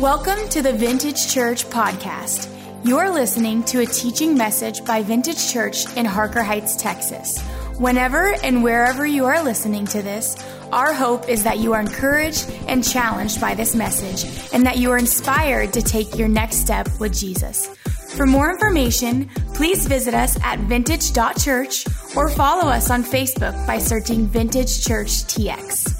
Welcome to the Vintage Church Podcast. You're listening to a teaching message by Vintage Church in Harker Heights, Texas. Whenever and wherever you are listening to this, our hope is that you are encouraged and challenged by this message and that you are inspired to take your next step with Jesus. For more information, please visit us at vintage.church or follow us on Facebook by searching Vintage Church TX.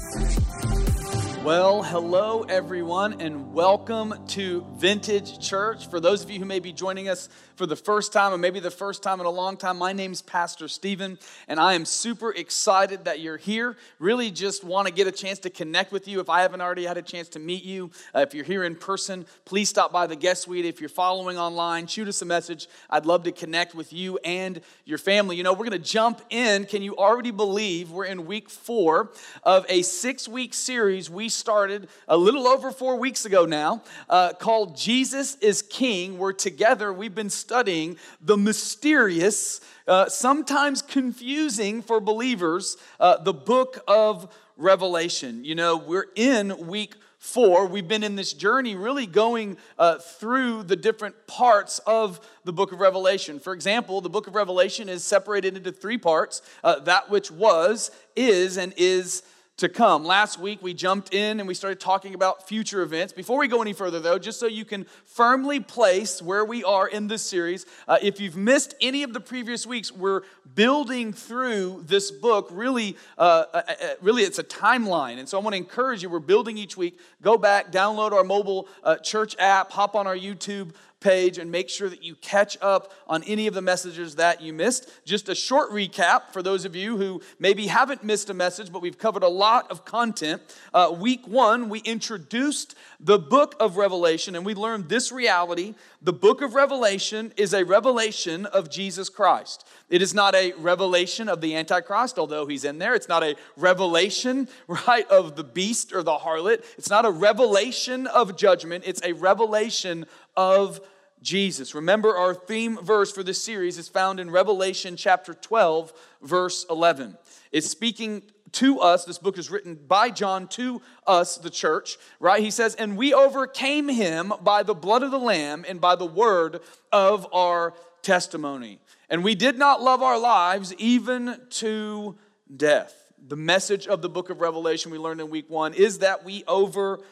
Well, hello everyone, and welcome to Vintage Church. For those of you who may be joining us for the first time, or maybe the first time in a long time, my name's Pastor Stephen, and I am super excited that you're here. Really just want to get a chance to connect with you. If I haven't already had a chance to meet you, uh, if you're here in person, please stop by the guest suite. If you're following online, shoot us a message. I'd love to connect with you and your family. You know, we're going to jump in. Can you already believe we're in week four of a six week series we started a little over four weeks ago now uh, called Jesus is King, where together we've been studying the mysterious, uh, sometimes confusing for believers, uh, the book of Revelation. You know, we're in week four. We've been in this journey really going uh, through the different parts of the book of Revelation. For example, the book of Revelation is separated into three parts uh, that which was, is, and is to come. Last week we jumped in and we started talking about future events. Before we go any further, though, just so you can firmly place where we are in this series, uh, if you've missed any of the previous weeks, we're building through this book. Really, uh, uh, uh really, it's a timeline, and so I want to encourage you. We're building each week. Go back, download our mobile uh, church app, hop on our YouTube page and make sure that you catch up on any of the messages that you missed. Just a short recap for those of you who maybe haven't missed a message, but we've covered a lot of content. Uh, week one, we introduced the book of Revelation and we learned this reality. The book of Revelation is a revelation of Jesus Christ. It is not a revelation of the Antichrist, although he's in there. It's not a revelation, right, of the beast or the harlot. It's not a revelation of judgment. It's a revelation of Jesus. Remember, our theme verse for this series is found in Revelation chapter 12, verse 11. It's speaking to us. This book is written by John to us, the church, right? He says, And we overcame him by the blood of the Lamb and by the word of our testimony. And we did not love our lives even to death. The message of the book of Revelation we learned in week one is that we overcome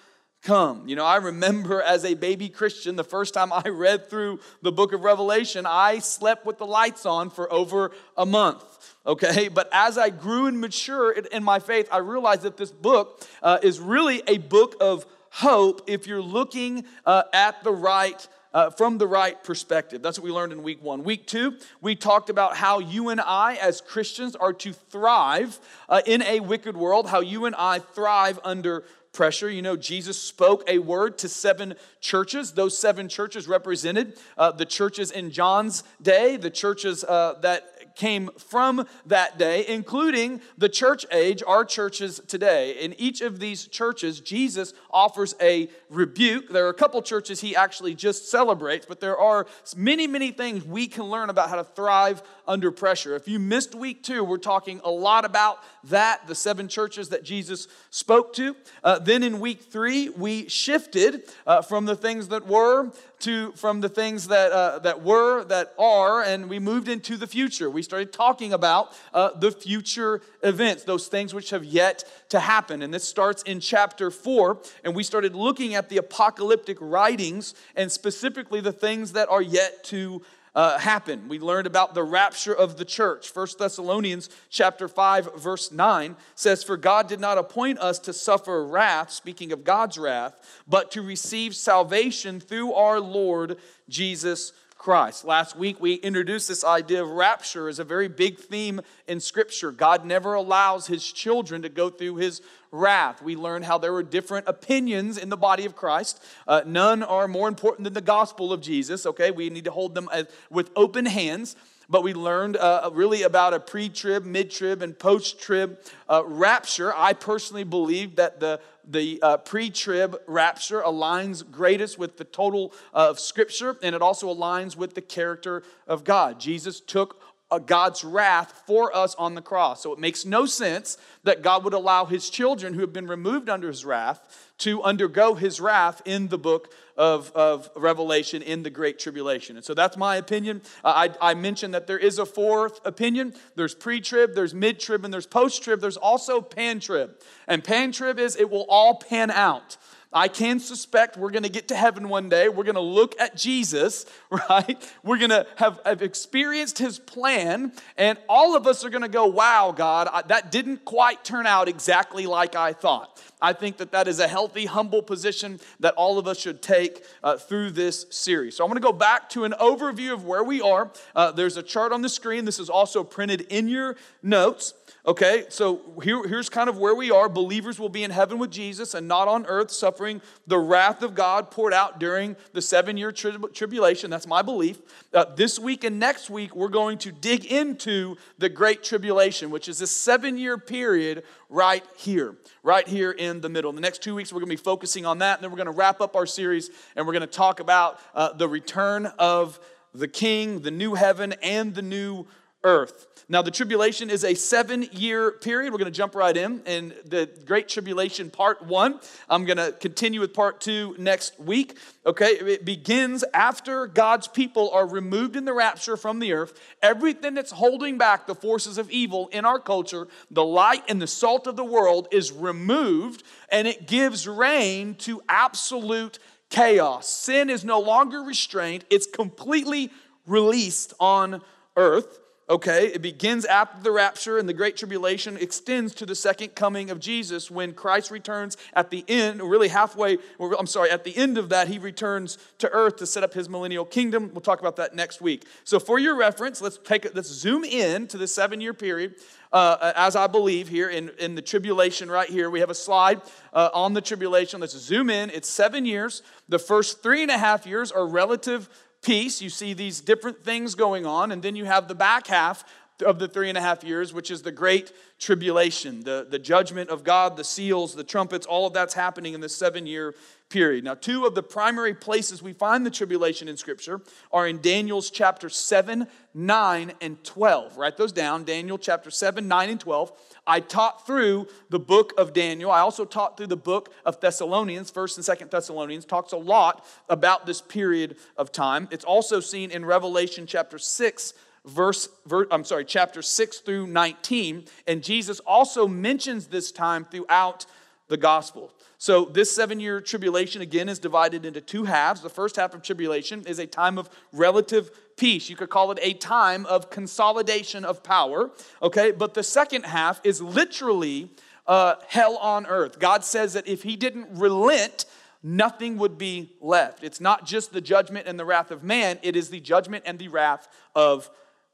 come. You know, I remember as a baby Christian, the first time I read through the book of Revelation, I slept with the lights on for over a month. Okay, but as I grew and matured in my faith, I realized that this book uh, is really a book of hope if you're looking uh, at the right uh, from the right perspective. That's what we learned in week one. Week two, we talked about how you and I, as Christians, are to thrive uh, in a wicked world, how you and I thrive under pressure. You know, Jesus spoke a word to seven churches. Those seven churches represented uh, the churches in John's day, the churches uh, that came from that day, including the church age, our churches today. In each of these churches, Jesus offers a rebuke. There are a couple churches he actually just celebrates, but there are many, many things we can learn about how to thrive under pressure. If you missed week two, we're talking a lot about that, the seven churches that Jesus spoke to. Uh, then in week three, we shifted uh, from the things that were to from the things that uh, that were that are and we moved into the future we started talking about uh, the future events those things which have yet to happen and this starts in chapter 4 and we started looking at the apocalyptic writings and specifically the things that are yet to uh, happen. We learned about the rapture of the church. 1 Thessalonians chapter 5 verse 9 says for God did not appoint us to suffer wrath, speaking of God's wrath, but to receive salvation through our Lord Jesus Christ. Last week we introduced this idea of rapture as a very big theme in Scripture. God never allows His children to go through His wrath. We learned how there were different opinions in the body of Christ. Uh, none are more important than the gospel of Jesus, okay? We need to hold them as, with open hands but we learned uh, really about a pre trib, mid trib, and post trib uh, rapture. I personally believe that the, the uh, pre trib rapture aligns greatest with the total of Scripture, and it also aligns with the character of God. Jesus took God's wrath for us on the cross. So it makes no sense that God would allow his children who have been removed under his wrath to undergo his wrath in the book of, of Revelation in the Great Tribulation. And so that's my opinion. Uh, I, I mentioned that there is a fourth opinion there's pre trib, there's mid trib, and there's post trib. There's also pan trib. And pan trib is it will all pan out. I can suspect we're going to get to heaven one day. We're going to look at Jesus, right? We're going to have, have, experienced his plan, and all of us are going to go, wow, God, I, that didn't quite turn out exactly like I thought. I think that that is a healthy, humble position that all of us should take uh, through this series. So I'm going to go back to an overview of where we are. Uh, there's a chart on the screen. This is also printed in your notes. Okay, so here, here's kind of where we are. Believers will be in heaven with Jesus and not on earth, suffering the wrath of God poured out during the seven year tri- tribulation. That's my belief. Uh, this week and next week, we're going to dig into the Great Tribulation, which is a seven year period right here, right here in the middle. In the next two weeks, we're going to be focusing on that, and then we're going to wrap up our series and we're going to talk about uh, the return of the King, the new heaven, and the new earth. Now, the tribulation is a seven year period. We're going to jump right in. In the Great Tribulation, part one, I'm going to continue with part two next week. Okay, it begins after God's people are removed in the rapture from the earth. Everything that's holding back the forces of evil in our culture, the light and the salt of the world, is removed and it gives reign to absolute chaos. Sin is no longer restrained, it's completely released on earth okay? It begins after the rapture, and the Great Tribulation extends to the second coming of Jesus when Christ returns at the end, really halfway, I'm sorry, at the end of that, he returns to earth to set up his millennial kingdom. We'll talk about that next week. So, for your reference, let's take let's zoom in to the seven year period. Uh, as I believe here in, in the tribulation right here. We have a slide uh, on the tribulation. Let's zoom in. It's seven years. The first three and a half years are relative peace, you see these different things going on, and then you have the back half of the three and a half years, which is the great tribulation, the, the judgment of God, the seals, the trumpets, all of that's happening in this seven year period. Now, two of the primary places we find the tribulation in Scripture are in Daniel's chapter 7, 9, and 12. Write those down Daniel chapter 7, 9, and 12. I taught through the book of Daniel. I also taught through the book of Thessalonians, 1st and 2nd Thessalonians, talks a lot about this period of time. It's also seen in Revelation chapter 6, verse, I'm sorry, chapter 6 through 19. And Jesus also mentions this time throughout the gospel. So, this seven year tribulation again is divided into two halves. The first half of tribulation is a time of relative peace. You could call it a time of consolidation of power, okay? But the second half is literally uh, hell on earth. God says that if He didn't relent, nothing would be left. It's not just the judgment and the wrath of man, it is the judgment and the wrath of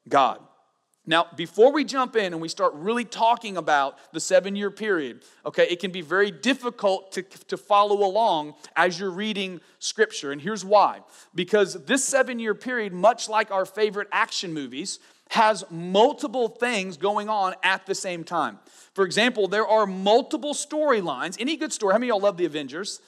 God. Now, before we jump in and we start really talking about the seven year period, okay, it can be very difficult to, to follow along as you're reading scripture. And here's why because this seven year period, much like our favorite action movies, has multiple things going on at the same time. For example, there are multiple storylines. Any good story, how many of y'all love the Avengers?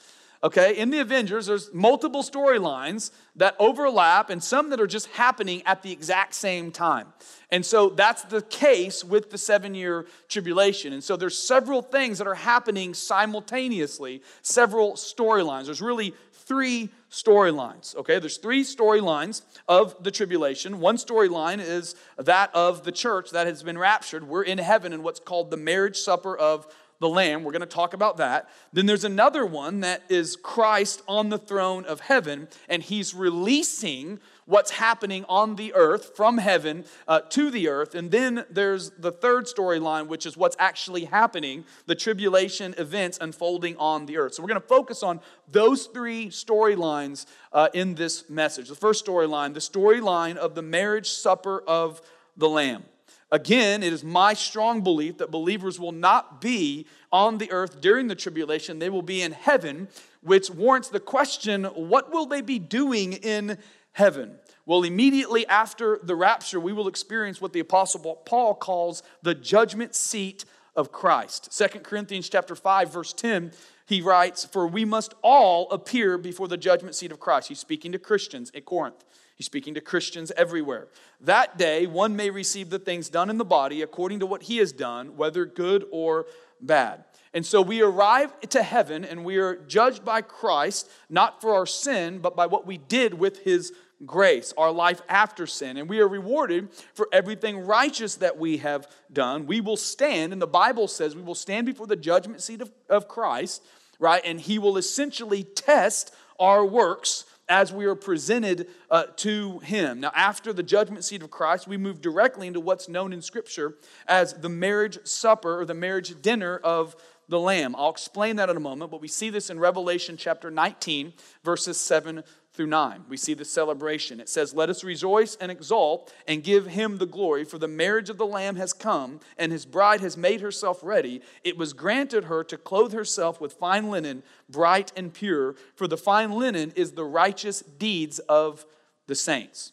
Okay, in the Avengers, there's multiple storylines that overlap and some that are just happening at the exact same time. And so that's the case with the seven year tribulation. And so there's several things that are happening simultaneously, several storylines. There's really three storylines. Okay, there's three storylines of the tribulation. One storyline is that of the church that has been raptured. We're in heaven in what's called the marriage supper of the Lamb. We're going to talk about that. Then there's another one that is Christ on the throne of heaven, and he's releasing what's happening on the earth from heaven uh, to the earth. And then there's the third storyline, which is what's actually happening the tribulation events unfolding on the earth. So we're going to focus on those three storylines uh, in this message. The first storyline, the storyline of the marriage supper of the Lamb. Again, it is my strong belief that believers will not be on the earth during the tribulation. They will be in heaven, which warrants the question what will they be doing in heaven? Well, immediately after the rapture, we will experience what the apostle Paul calls the judgment seat of Christ. 2 Corinthians chapter 5 verse 10 he writes, For we must all appear before the judgment seat of Christ. He's speaking to Christians at Corinth. He's speaking to Christians everywhere. That day, one may receive the things done in the body according to what he has done, whether good or bad. And so we arrive to heaven and we are judged by Christ, not for our sin, but by what we did with his grace, our life after sin. And we are rewarded for everything righteous that we have done. We will stand, and the Bible says we will stand before the judgment seat of, of Christ, right? And he will essentially test our works as we are presented uh, to him. Now, after the judgment seat of Christ, we move directly into what's known in Scripture as the marriage supper or the marriage dinner of the Lamb. I'll explain that in a moment, but we see this in Revelation chapter 19, verses 7 through 9. We see the celebration. It says, Let us rejoice and exult and give him the glory, for the marriage of the Lamb has come, and his bride has made herself ready. It was granted her to clothe herself with fine linen, bright and pure, for the fine linen is the righteous deeds of the saints.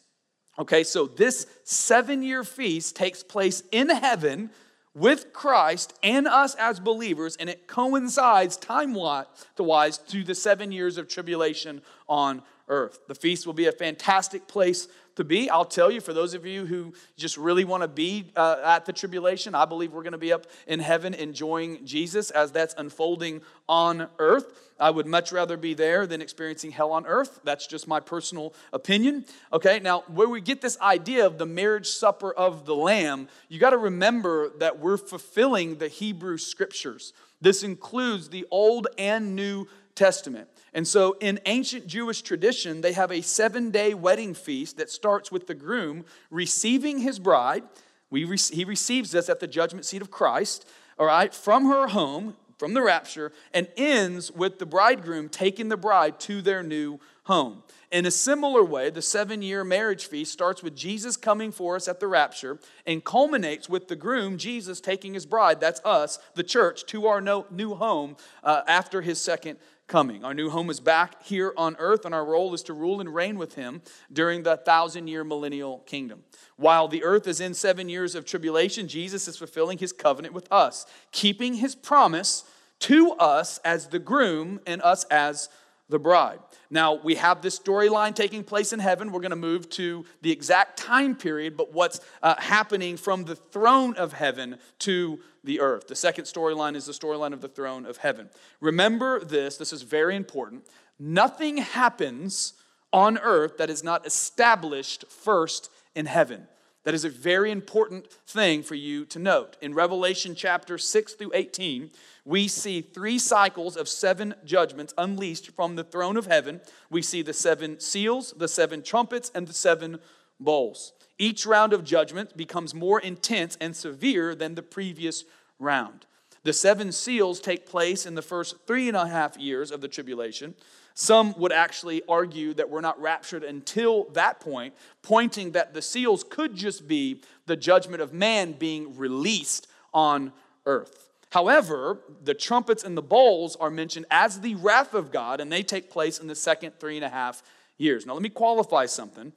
Okay, so this seven year feast takes place in heaven with Christ and us as believers, and it coincides time wise to the seven years of tribulation on earth. The feast will be a fantastic place to be. I'll tell you, for those of you who just really want to be uh, at the tribulation, I believe we're going to be up in heaven enjoying Jesus as that's unfolding on earth. I would much rather be there than experiencing hell on earth. That's just my personal opinion. Okay, now where we get this idea of the marriage supper of the Lamb, you got to remember that we're fulfilling the Hebrew scriptures. This includes the Old and New Testament. And so, in ancient Jewish tradition, they have a seven day wedding feast that starts with the groom receiving his bride. We, he receives us at the judgment seat of Christ, all right, from her home, from the rapture, and ends with the bridegroom taking the bride to their new home. In a similar way, the seven year marriage feast starts with Jesus coming for us at the rapture and culminates with the groom, Jesus, taking his bride, that's us, the church, to our new home uh, after his second coming. Our new home is back here on earth, and our role is to rule and reign with him during the thousand year millennial kingdom. While the earth is in seven years of tribulation, Jesus is fulfilling his covenant with us, keeping his promise to us as the groom and us as the bride. Now, we have this storyline taking place in heaven. We're going to move to the exact time period, but what's uh, happening from the throne of heaven to the earth. The second storyline is the storyline of the throne of heaven. Remember this, this is very important. Nothing happens on earth that is not established first in heaven. That is a very important thing for you to note. In Revelation chapter 6 through 18, we see three cycles of seven judgments unleashed from the throne of heaven. We see the seven seals, the seven trumpets, and the seven bowls. Each round of judgment becomes more intense and severe than the previous round. The seven seals take place in the first three and a half years of the tribulation. Some would actually argue that we're not raptured until that point, pointing that the seals could just be the judgment of man being released on earth. However, the trumpets and the bowls are mentioned as the wrath of God, and they take place in the second three and a half years. Now, let me qualify something.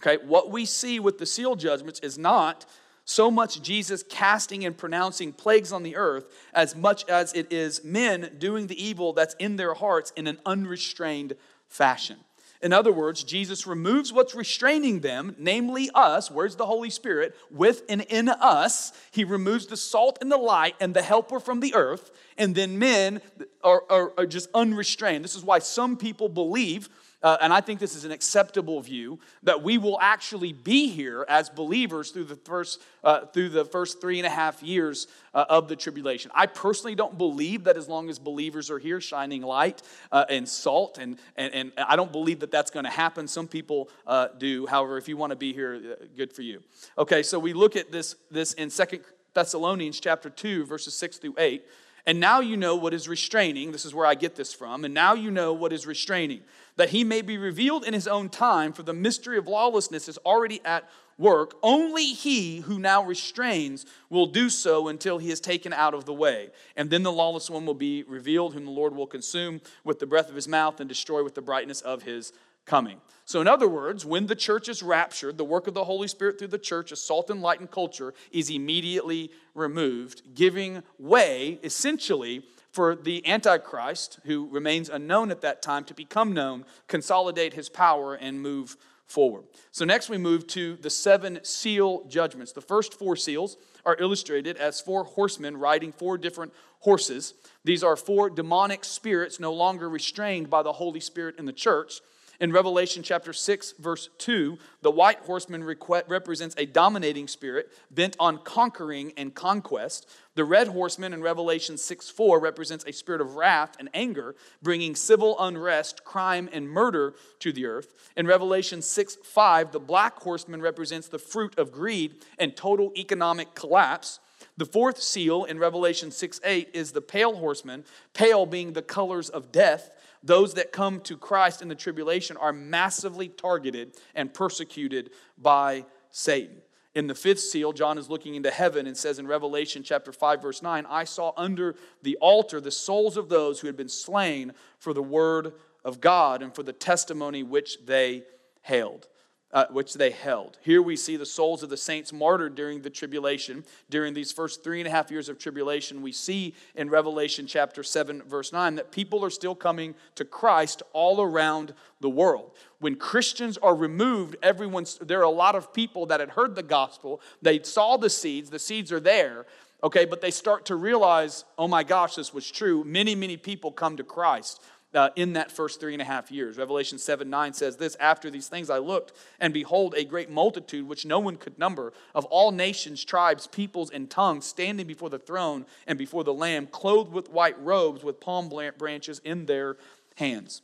Okay, what we see with the seal judgments is not so much Jesus casting and pronouncing plagues on the earth as much as it is men doing the evil that's in their hearts in an unrestrained fashion. In other words, Jesus removes what's restraining them, namely us. Where's the Holy Spirit? With and in us. He removes the salt and the light and the helper from the earth. And then men are, are, are just unrestrained. This is why some people believe uh, and I think this is an acceptable view, that we will actually be here as believers through the first, uh, through the first three and a half years uh, of the tribulation. I personally don't believe that as long as believers are here shining light uh, and salt, and, and, and I don't believe that that's going to happen. Some people uh, do. However, if you want to be here, uh, good for you. Okay, so we look at this, this in Second Thessalonians chapter 2, verses 6 through 8. And now you know what is restraining. This is where I get this from. And now you know what is restraining that he may be revealed in his own time, for the mystery of lawlessness is already at work. Only he who now restrains will do so until he is taken out of the way. And then the lawless one will be revealed, whom the Lord will consume with the breath of his mouth and destroy with the brightness of his coming. So, in other words, when the church is raptured, the work of the Holy Spirit through the church, as salt and light and culture, is immediately removed, giving way essentially for the Antichrist, who remains unknown at that time, to become known, consolidate his power, and move forward. So, next we move to the seven seal judgments. The first four seals are illustrated as four horsemen riding four different horses. These are four demonic spirits no longer restrained by the Holy Spirit in the church. In Revelation chapter 6, verse 2, the white horseman represents a dominating spirit bent on conquering and conquest. The red horseman in Revelation 6 4 represents a spirit of wrath and anger, bringing civil unrest, crime, and murder to the earth. In Revelation 6 5, the black horseman represents the fruit of greed and total economic collapse. The fourth seal in Revelation 6 8 is the pale horseman, pale being the colors of death those that come to Christ in the tribulation are massively targeted and persecuted by Satan. In the fifth seal, John is looking into heaven and says in Revelation chapter 5, verse 9, I saw under the altar the souls of those who had been slain for the word of God and for the testimony which they held uh, which they held. Here we see the souls of the saints martyred during the tribulation. During these first three and a half years of tribulation, we see in Revelation chapter 7, verse 9, that people are still coming to Christ all around the world. When Christians are removed, everyone's there are a lot of people that had heard the gospel, they saw the seeds, the seeds are there. Okay, but they start to realize, oh my gosh, this was true. Many, many people come to Christ uh, in that first three and a half years. Revelation 7 9 says this After these things I looked, and behold, a great multitude, which no one could number, of all nations, tribes, peoples, and tongues, standing before the throne and before the Lamb, clothed with white robes, with palm branches in their hands.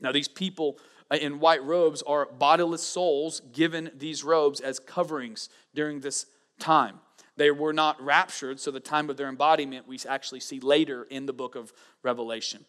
Now, these people uh, in white robes are bodiless souls given these robes as coverings during this time. They were not raptured, so the time of their embodiment we actually see later in the book of Revelation.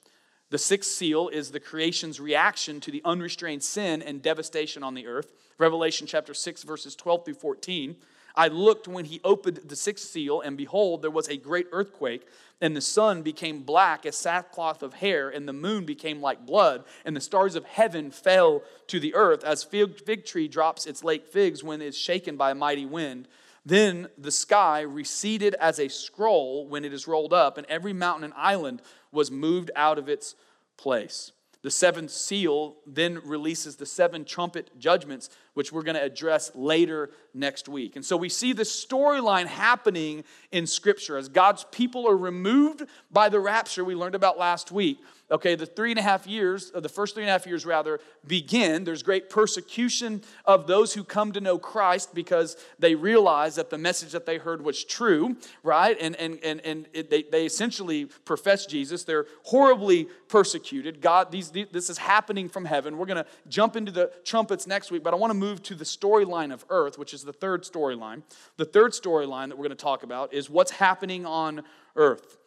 The sixth seal is the creation's reaction to the unrestrained sin and devastation on the earth. Revelation chapter 6, verses 12 through 14. I looked when he opened the sixth seal, and behold, there was a great earthquake, and the sun became black as sackcloth of hair, and the moon became like blood, and the stars of heaven fell to the earth, as fig, fig tree drops its late figs when it is shaken by a mighty wind. Then the sky receded as a scroll when it is rolled up, and every mountain and island was moved out of its place. The seventh seal then releases the seven trumpet judgments, which we're going to address later next week. And so we see the storyline happening in Scripture as God's people are removed by the rapture we learned about last week. Okay, the three and a half years, uh, the first three and a half years rather, begin. There's great persecution of those who come to know Christ because they realize that the message that they heard was true, right? And, and, and, and it, they, they essentially profess Jesus. They're horribly persecuted. God, these, these, this is happening from heaven. We're going to jump into the trumpets next week, but I want to move to the storyline of earth, which is the third storyline. The third storyline that we're going to talk about is what's happening on earth.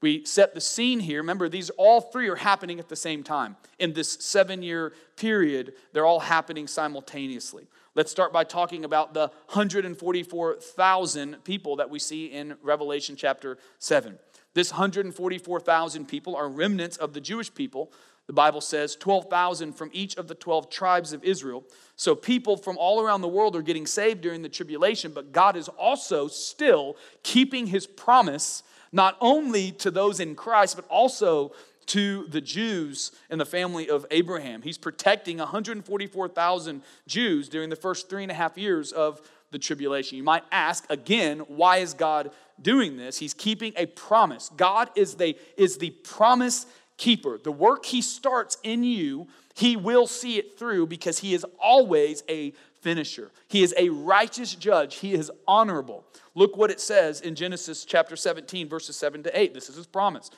We set the scene here. Remember, these all three are happening at the same time. In this seven year period, they're all happening simultaneously. Let's start by talking about the 144,000 people that we see in Revelation chapter 7. This 144,000 people are remnants of the Jewish people. The Bible says 12,000 from each of the 12 tribes of Israel. So people from all around the world are getting saved during the tribulation, but God is also still keeping his promise not only to those in Christ, but also to the Jews in the family of Abraham. He's protecting 144,000 Jews during the first three and a half years of the tribulation. You might ask again, why is God doing this? He's keeping a promise. God is the, is the promise keeper. The work he starts in you, he will see it through because he is always a finisher. He is a righteous judge. He is honorable. Look what it says in Genesis chapter 17, verses 7 to 8. This is his promise.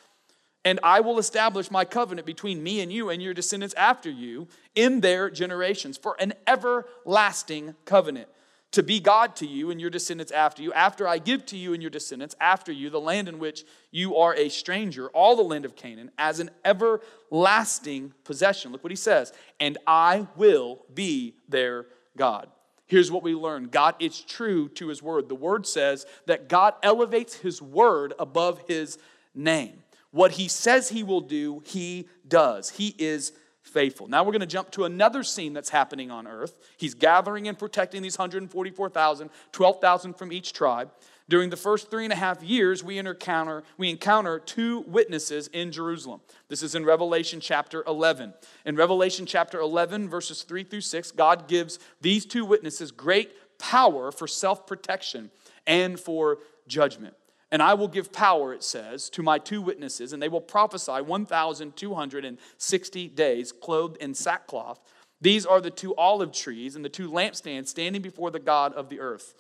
And I will establish my covenant between me and you and your descendants after you in their generations for an everlasting covenant to be God to you and your descendants after you, after I give to you and your descendants after you the land in which you are a stranger, all the land of Canaan, as an everlasting possession. Look what he says. And I will be their God. Here's what we learn God is true to his word. The word says that God elevates his word above his name. What he says he will do, he does. He is faithful. Now we're going to jump to another scene that's happening on earth. He's gathering and protecting these 144,000, 12,000 from each tribe. During the first three and a half years, we encounter, we encounter two witnesses in Jerusalem. This is in Revelation chapter 11. In Revelation chapter 11, verses 3 through 6, God gives these two witnesses great power for self protection and for judgment. And I will give power, it says, to my two witnesses, and they will prophesy 1,260 days, clothed in sackcloth. These are the two olive trees and the two lampstands standing before the God of the earth.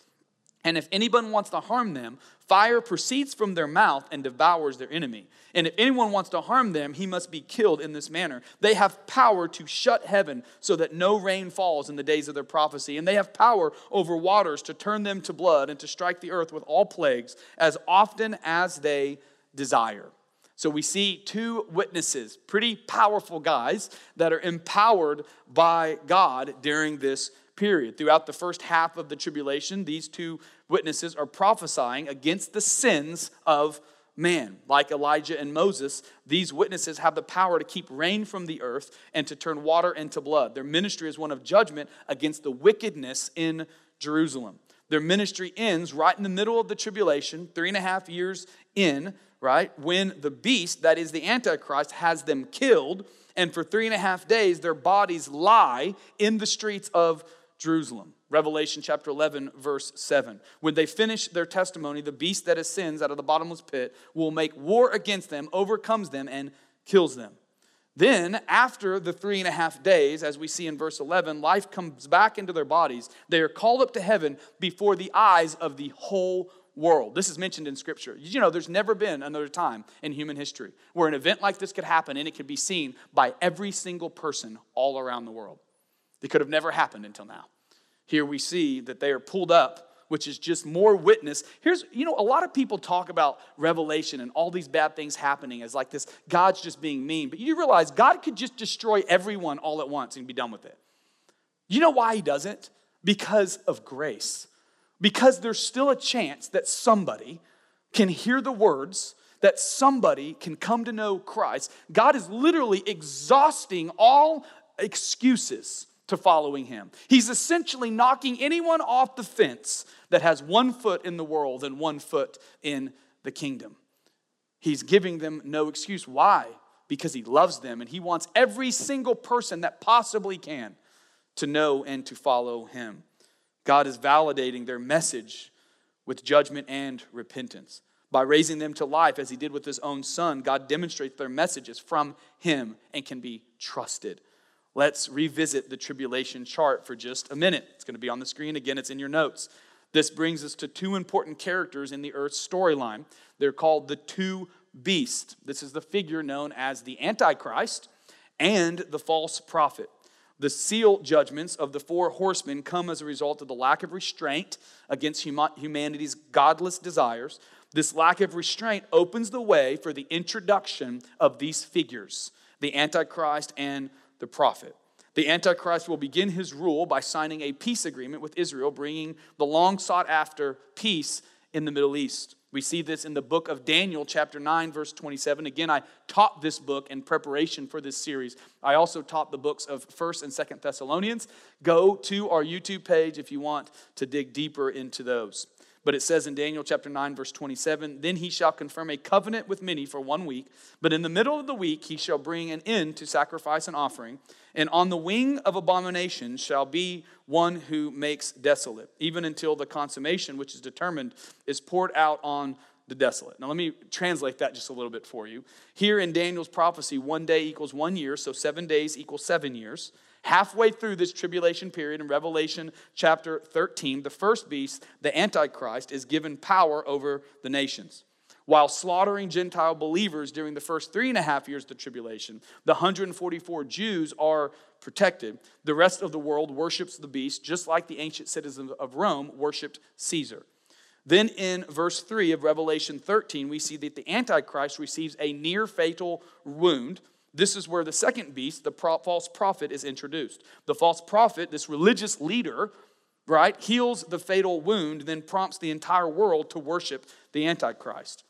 And if anyone wants to harm them, fire proceeds from their mouth and devours their enemy. And if anyone wants to harm them, he must be killed in this manner. They have power to shut heaven so that no rain falls in the days of their prophecy. And they have power over waters to turn them to blood and to strike the earth with all plagues as often as they desire. So we see two witnesses, pretty powerful guys that are empowered by God during this period. Throughout the first half of the tribulation, these two witnesses are prophesying against the sins of man. Like Elijah and Moses, these witnesses have the power to keep rain from the earth and to turn water into blood. Their ministry is one of judgment against the wickedness in Jerusalem. Their ministry ends right in the middle of the tribulation, three and a half years in, right? When the beast, that is the Antichrist, has them killed. And for three and a half days, their bodies lie in the streets of Jerusalem. Revelation chapter 11, verse 7. When they finish their testimony, the beast that ascends out of the bottomless pit will make war against them, overcomes them, and kills them. Then, after the three and a half days, as we see in verse 11, life comes back into their bodies. They are called up to heaven before the eyes of the whole world. This is mentioned in Scripture. You know, there's never been another time in human history where an event like this could happen and it could be seen by every single person all around the world. It could have never happened until now. Here we see that they are pulled up which is just more witness. Here's, you know, a lot of people talk about revelation and all these bad things happening as like this God's just being mean. But you realize God could just destroy everyone all at once and be done with it. You know why He doesn't? Because of grace. Because there's still a chance that somebody can hear the words, that somebody can come to know Christ. God is literally exhausting all excuses to following him. He's essentially knocking anyone off the fence that has one foot in the world and one foot in the kingdom. He's giving them no excuse. Why? Because he loves them and he wants every single person that possibly can to know and to follow him. God is validating their message with judgment and repentance. By raising them to life as he did with his own son, God demonstrates their messages from him and can be trusted. Let's revisit the tribulation chart for just a minute. It's going to be on the screen again, it's in your notes. This brings us to two important characters in the Earth's storyline. They're called the two beasts. This is the figure known as the Antichrist and the false prophet. The seal judgments of the four horsemen come as a result of the lack of restraint against humanity's godless desires. This lack of restraint opens the way for the introduction of these figures, the Antichrist and the prophet. The Antichrist will begin his rule by signing a peace agreement with Israel, bringing the long sought after peace in the Middle East. We see this in the book of Daniel, chapter 9, verse 27. Again, I taught this book in preparation for this series. I also taught the books of 1st and 2nd Thessalonians. Go to our YouTube page if you want to dig deeper into those. But it says in Daniel chapter 9, verse 27 Then he shall confirm a covenant with many for one week, but in the middle of the week he shall bring an end to sacrifice and offering, and on the wing of abomination shall be one who makes desolate, even until the consummation which is determined is poured out on the desolate. Now, let me translate that just a little bit for you. Here in Daniel's prophecy, one day equals one year, so seven days equals seven years. Halfway through this tribulation period in Revelation chapter 13, the first beast, the Antichrist, is given power over the nations. While slaughtering Gentile believers during the first three and a half years of the tribulation, the 144 Jews are protected. The rest of the world worships the beast, just like the ancient citizens of Rome worshiped Caesar. Then in verse 3 of Revelation 13, we see that the Antichrist receives a near fatal wound this is where the second beast, the pro- false prophet, is introduced. The false prophet, this religious leader, right, heals the fatal wound, then prompts the entire world to worship the Antichrist.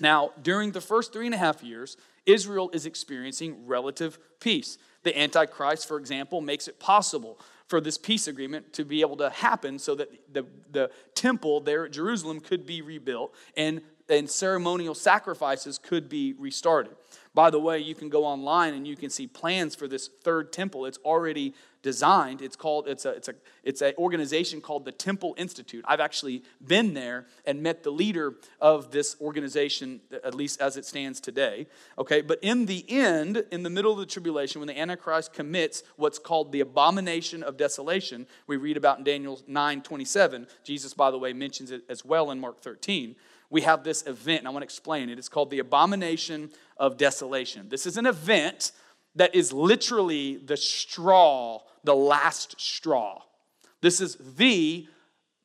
Now, during the first three and a half years, Israel is experiencing relative peace. The Antichrist, for example, makes it possible for this peace agreement to be able to happen so that the, the temple there at Jerusalem could be rebuilt and, and ceremonial sacrifices could be restarted. By the way, you can go online and you can see plans for this third temple. It's already designed. It's called it's a it's a it's an organization called the Temple Institute. I've actually been there and met the leader of this organization at least as it stands today. Okay, but in the end, in the middle of the tribulation when the antichrist commits what's called the abomination of desolation, we read about in Daniel 9:27. Jesus by the way mentions it as well in Mark 13 we have this event, and I want to explain it. It's called the Abomination of Desolation. This is an event that is literally the straw, the last straw. This is the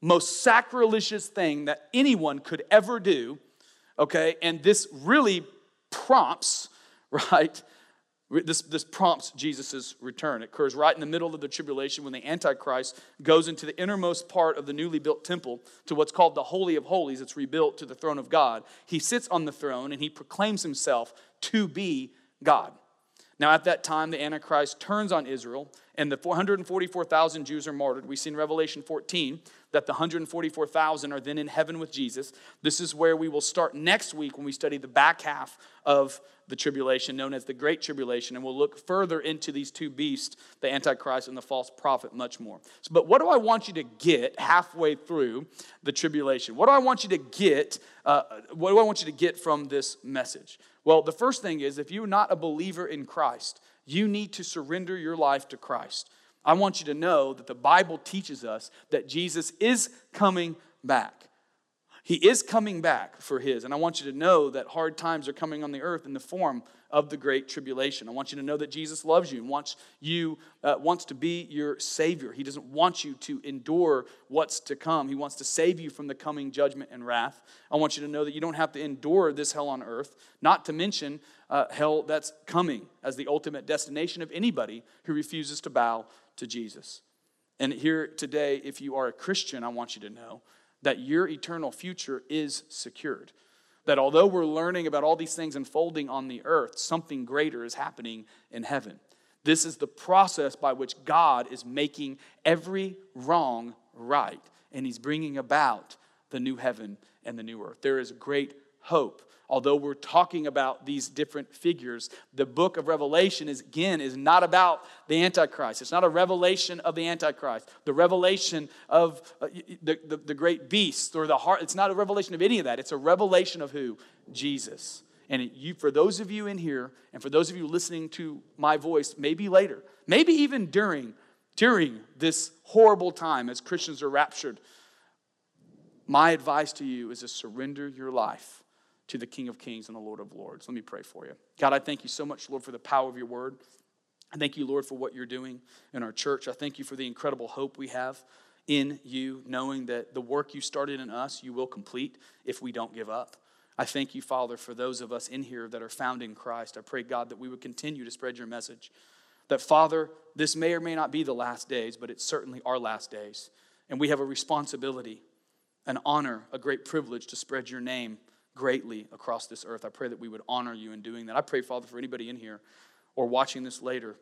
most sacrilegious thing that anyone could ever do, okay? And this really prompts, right, this, this prompts Jesus' return. It occurs right in the middle of the tribulation when the Antichrist goes into the innermost part of the newly built temple to what's called the Holy of Holies. It's rebuilt to the throne of God. He sits on the throne and he proclaims himself to be God. Now, at that time, the Antichrist turns on Israel, and the 444,000 Jews are martyred. We see in Revelation 14 that the 144,000 are then in heaven with Jesus. This is where we will start next week when we study the back half of the tribulation, known as the Great Tribulation, and we'll look further into these two beasts, the Antichrist and the false prophet, much more. So, but what do I want you to get halfway through the tribulation? What do I want you to get? Uh, what do I want you to get from this message? Well, the first thing is if you're not a believer in Christ, you need to surrender your life to Christ. I want you to know that the Bible teaches us that Jesus is coming back. He is coming back for his. And I want you to know that hard times are coming on the earth in the form of the great tribulation. I want you to know that Jesus loves you and wants you uh, wants to be your savior. He doesn't want you to endure what's to come. He wants to save you from the coming judgment and wrath. I want you to know that you don't have to endure this hell on earth, not to mention uh, hell that's coming as the ultimate destination of anybody who refuses to bow to Jesus. And here today, if you are a Christian, I want you to know that your eternal future is secured. That although we're learning about all these things unfolding on the earth, something greater is happening in heaven. This is the process by which God is making every wrong right, and He's bringing about the new heaven and the new earth. There is great hope. Although we're talking about these different figures the book of revelation is again is not about the antichrist. It's not a revelation of the antichrist. The revelation of uh, the, the, the great beast or the heart it's not a revelation of any of that. It's a revelation of who? Jesus. And you, for those of you in here and for those of you listening to my voice maybe later maybe even during during this horrible time as christians are raptured my advice to you is to surrender your life to the King of Kings and the Lord of Lords. Let me pray for you. God, I thank you so much, Lord, for the power of your word. I thank you, Lord, for what you're doing in our church. I thank you for the incredible hope we have in you, knowing that the work you started in us, you will complete if we don't give up. I thank you, Father, for those of us in here that are found in Christ. I pray, God, that we would continue to spread your message. That, Father, this may or may not be the last days, but it's certainly our last days. And we have a responsibility, an honor, a great privilege to spread your name greatly across this earth. I pray that we would honor you in doing that. I pray, Father, for anybody in here or watching this later,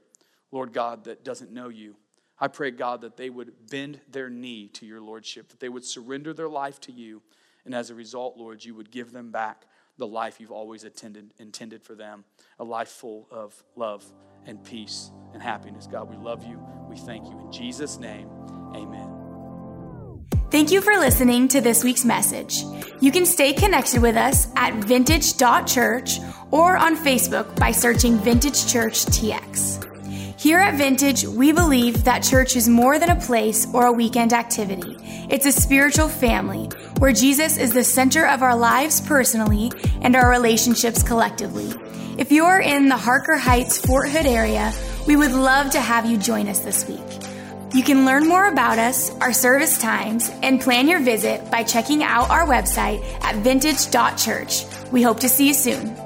Lord God, that doesn't know you. I pray, God, that they would bend their knee to your lordship, that they would surrender their life to you. And as a result, Lord, you would give them back the life you've always attended, intended for them a life full of love and peace and happiness. God, we love you. We thank you. In Jesus' name, amen. Thank you for listening to this week's message. You can stay connected with us at vintage.church or on Facebook by searching Vintage Church TX. Here at Vintage, we believe that church is more than a place or a weekend activity. It's a spiritual family where Jesus is the center of our lives personally and our relationships collectively. If you're in the Harker Heights, Fort Hood area, we would love to have you join us this week. You can learn more about us, our service times, and plan your visit by checking out our website at vintage.church. We hope to see you soon.